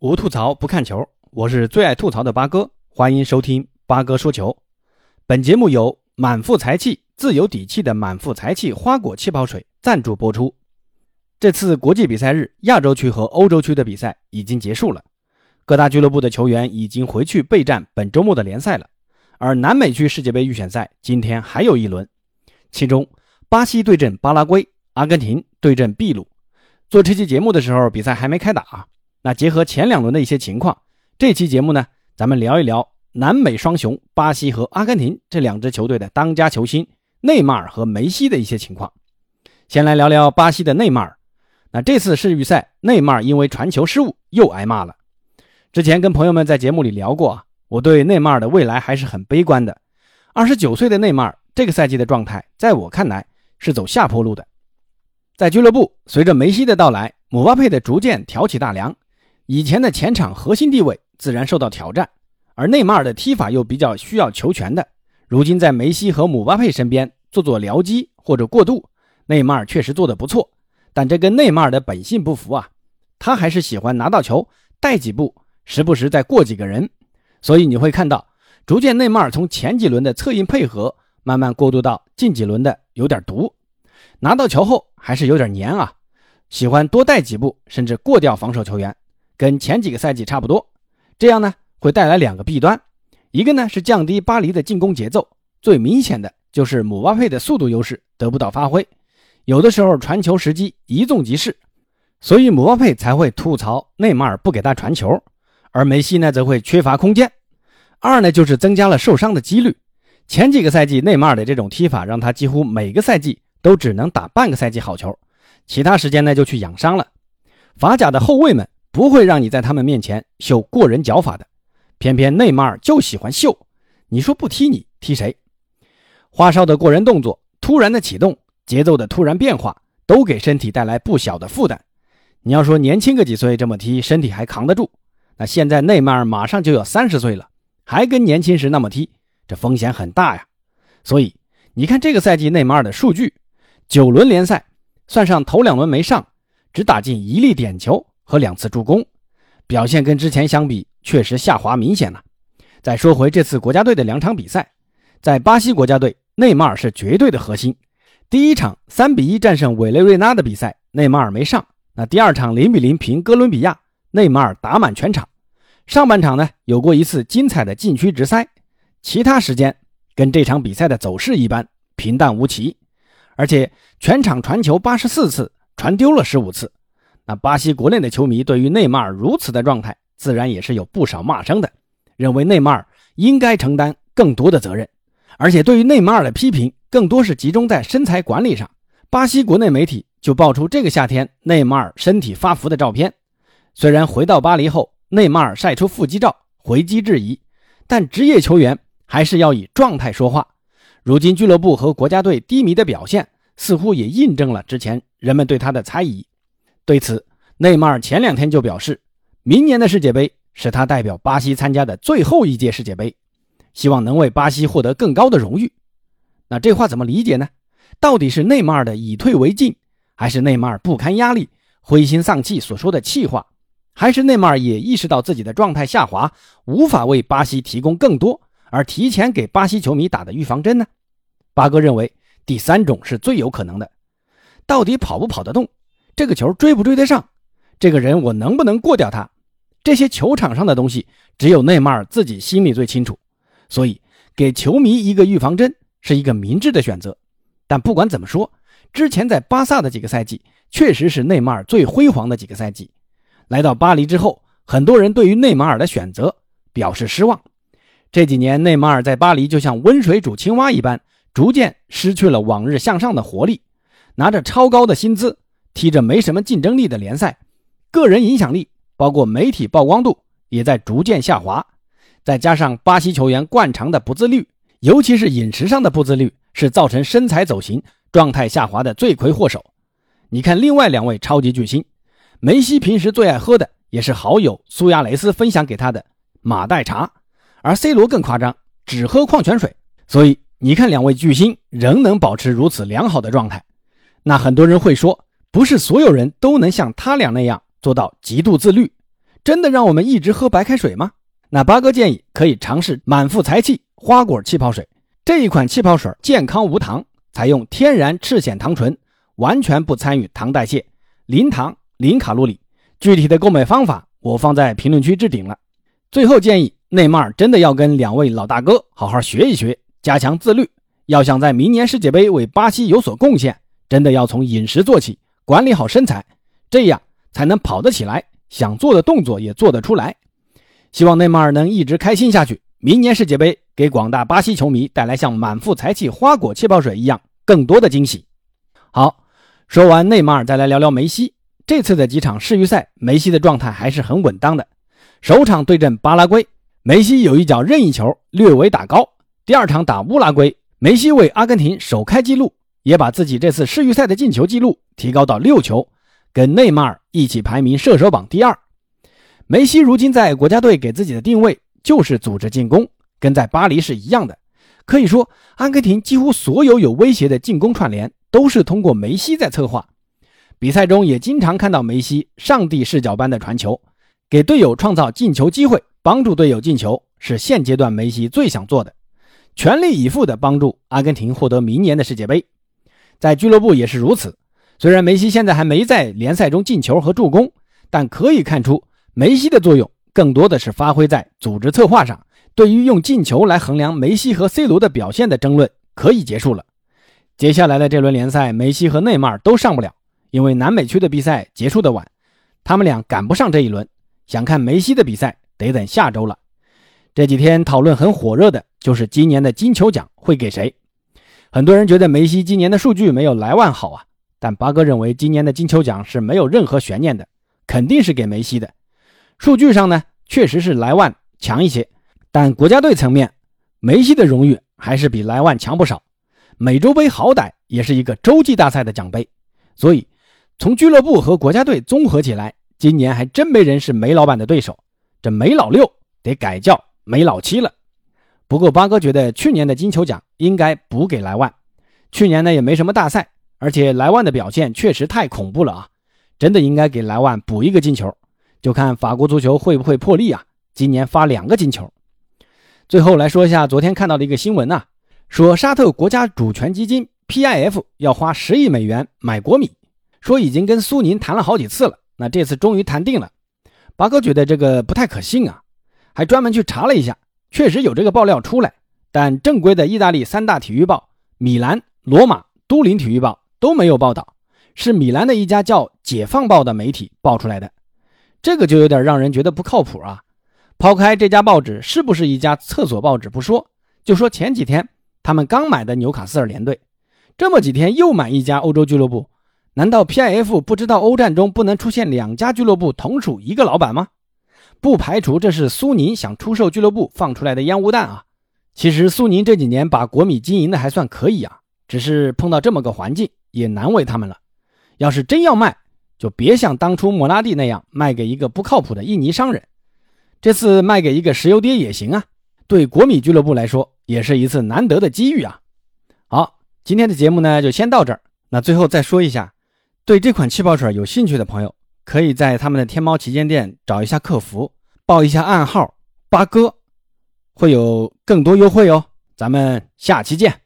无吐槽不看球，我是最爱吐槽的八哥，欢迎收听八哥说球。本节目由满腹才气、自有底气的满腹才气花果气泡水赞助播出。这次国际比赛日，亚洲区和欧洲区的比赛已经结束了，各大俱乐部的球员已经回去备战本周末的联赛了。而南美区世界杯预选赛今天还有一轮，其中巴西对阵巴拉圭，阿根廷对阵秘鲁。做这期节目的时候，比赛还没开打。那结合前两轮的一些情况，这期节目呢，咱们聊一聊南美双雄巴西和阿根廷这两支球队的当家球星内马尔和梅西的一些情况。先来聊聊巴西的内马尔。那这次世预赛，内马尔因为传球失误又挨骂了。之前跟朋友们在节目里聊过啊，我对内马尔的未来还是很悲观的。二十九岁的内马尔这个赛季的状态，在我看来是走下坡路的。在俱乐部，随着梅西的到来，姆巴佩的逐渐挑起大梁。以前的前场核心地位自然受到挑战，而内马尔的踢法又比较需要球权的。如今在梅西和姆巴佩身边做做僚机或者过渡，内马尔确实做得不错，但这跟内马尔的本性不符啊，他还是喜欢拿到球带几步，时不时再过几个人。所以你会看到，逐渐内马尔从前几轮的策应配合，慢慢过渡到近几轮的有点毒，拿到球后还是有点黏啊，喜欢多带几步，甚至过掉防守球员。跟前几个赛季差不多，这样呢会带来两个弊端，一个呢是降低巴黎的进攻节奏，最明显的就是姆巴佩的速度优势得不到发挥，有的时候传球时机一纵即逝，所以姆巴佩才会吐槽内马尔不给他传球，而梅西呢则会缺乏空间。二呢就是增加了受伤的几率，前几个赛季内马尔的这种踢法让他几乎每个赛季都只能打半个赛季好球，其他时间呢就去养伤了。法甲的后卫们。不会让你在他们面前秀过人脚法的，偏偏内马尔就喜欢秀。你说不踢你踢谁？花哨的过人动作、突然的启动、节奏的突然变化，都给身体带来不小的负担。你要说年轻个几岁这么踢，身体还扛得住？那现在内马尔马上就要三十岁了，还跟年轻时那么踢，这风险很大呀。所以你看这个赛季内马尔的数据，九轮联赛算上头两轮没上，只打进一粒点球。和两次助攻，表现跟之前相比确实下滑明显了。再说回这次国家队的两场比赛，在巴西国家队，内马尔是绝对的核心。第一场三比一战胜委内瑞拉的比赛，内马尔没上。那第二场零比零平哥伦比亚，内马尔打满全场。上半场呢有过一次精彩的禁区直塞，其他时间跟这场比赛的走势一般，平淡无奇。而且全场传球八十四次，传丢了十五次。那巴西国内的球迷对于内马尔如此的状态，自然也是有不少骂声的，认为内马尔应该承担更多的责任，而且对于内马尔的批评更多是集中在身材管理上。巴西国内媒体就爆出这个夏天内马尔身体发福的照片，虽然回到巴黎后内马尔晒出腹肌照回击质疑，但职业球员还是要以状态说话。如今俱乐部和国家队低迷的表现，似乎也印证了之前人们对他的猜疑。对此，内马尔前两天就表示，明年的世界杯是他代表巴西参加的最后一届世界杯，希望能为巴西获得更高的荣誉。那这话怎么理解呢？到底是内马尔的以退为进，还是内马尔不堪压力、灰心丧气所说的气话，还是内马尔也意识到自己的状态下滑，无法为巴西提供更多，而提前给巴西球迷打的预防针呢？八哥认为第三种是最有可能的。到底跑不跑得动？这个球追不追得上？这个人我能不能过掉他？这些球场上的东西，只有内马尔自己心里最清楚。所以，给球迷一个预防针是一个明智的选择。但不管怎么说，之前在巴萨的几个赛季，确实是内马尔最辉煌的几个赛季。来到巴黎之后，很多人对于内马尔的选择表示失望。这几年，内马尔在巴黎就像温水煮青蛙一般，逐渐失去了往日向上的活力，拿着超高的薪资。踢着没什么竞争力的联赛，个人影响力包括媒体曝光度也在逐渐下滑，再加上巴西球员惯常的不自律，尤其是饮食上的不自律，是造成身材走形、状态下滑的罪魁祸首。你看，另外两位超级巨星，梅西平时最爱喝的也是好友苏亚雷斯分享给他的马黛茶，而 C 罗更夸张，只喝矿泉水。所以你看，两位巨星仍能保持如此良好的状态，那很多人会说。不是所有人都能像他俩那样做到极度自律，真的让我们一直喝白开水吗？那八哥建议可以尝试满腹财气花果气泡水这一款气泡水，健康无糖，采用天然赤藓糖醇，完全不参与糖代谢，零糖零卡路里。具体的购买方法我放在评论区置顶了。最后建议内马尔真的要跟两位老大哥好好学一学，加强自律。要想在明年世界杯为巴西有所贡献，真的要从饮食做起，管理好身材，这样才能跑得起来，想做的动作也做得出来。希望内马尔能一直开心下去，明年世界杯给广大巴西球迷带来像满腹财气花果气泡水一样更多的惊喜。好，说完内马尔，再来聊聊梅西。这次的几场世预赛，梅西的状态还是很稳当的。首场对阵巴拉圭，梅西有一脚任意球略微打高；第二场打乌拉圭，梅西为阿根廷首开纪录，也把自己这次世预赛的进球记录提高到六球，跟内马尔一起排名射手榜第二。梅西如今在国家队给自己的定位就是组织进攻，跟在巴黎是一样的。可以说，阿根廷几乎所有有威胁的进攻串联都是通过梅西在策划。比赛中也经常看到梅西上帝视角般的传球，给队友创造进球机会，帮助队友进球，是现阶段梅西最想做的，全力以赴地帮助阿根廷获得明年的世界杯。在俱乐部也是如此。虽然梅西现在还没在联赛中进球和助攻，但可以看出梅西的作用更多的是发挥在组织策划上。对于用进球来衡量梅西和 C 罗的表现的争论可以结束了。接下来的这轮联赛，梅西和内马尔都上不了。因为南美区的比赛结束的晚，他们俩赶不上这一轮。想看梅西的比赛，得等下周了。这几天讨论很火热的就是今年的金球奖会给谁。很多人觉得梅西今年的数据没有莱万好啊，但八哥认为今年的金球奖是没有任何悬念的，肯定是给梅西的。数据上呢，确实是莱万强一些，但国家队层面，梅西的荣誉还是比莱万强不少。美洲杯好歹也是一个洲际大赛的奖杯，所以。从俱乐部和国家队综合起来，今年还真没人是梅老板的对手。这梅老六得改叫梅老七了。不过八哥觉得去年的金球奖应该补给莱万。去年呢也没什么大赛，而且莱万的表现确实太恐怖了啊！真的应该给莱万补一个金球。就看法国足球会不会破例啊？今年发两个金球。最后来说一下昨天看到的一个新闻呐，说沙特国家主权基金 PIF 要花十亿美元买国米。说已经跟苏宁谈了好几次了，那这次终于谈定了。八哥觉得这个不太可信啊，还专门去查了一下，确实有这个爆料出来，但正规的意大利三大体育报米兰、罗马、都灵体育报都没有报道，是米兰的一家叫《解放报》的媒体爆出来的，这个就有点让人觉得不靠谱啊。抛开这家报纸是不是一家厕所报纸不说，就说前几天他们刚买的纽卡斯尔联队，这么几天又买一家欧洲俱乐部。难道 PIF 不知道欧战中不能出现两家俱乐部同属一个老板吗？不排除这是苏宁想出售俱乐部放出来的烟雾弹啊！其实苏宁这几年把国米经营的还算可以啊，只是碰到这么个环境也难为他们了。要是真要卖，就别像当初莫拉蒂那样卖给一个不靠谱的印尼商人，这次卖给一个石油爹也行啊。对国米俱乐部来说，也是一次难得的机遇啊。好，今天的节目呢就先到这儿。那最后再说一下。对这款气泡水有兴趣的朋友，可以在他们的天猫旗舰店找一下客服，报一下暗号“八哥”，会有更多优惠哦。咱们下期见。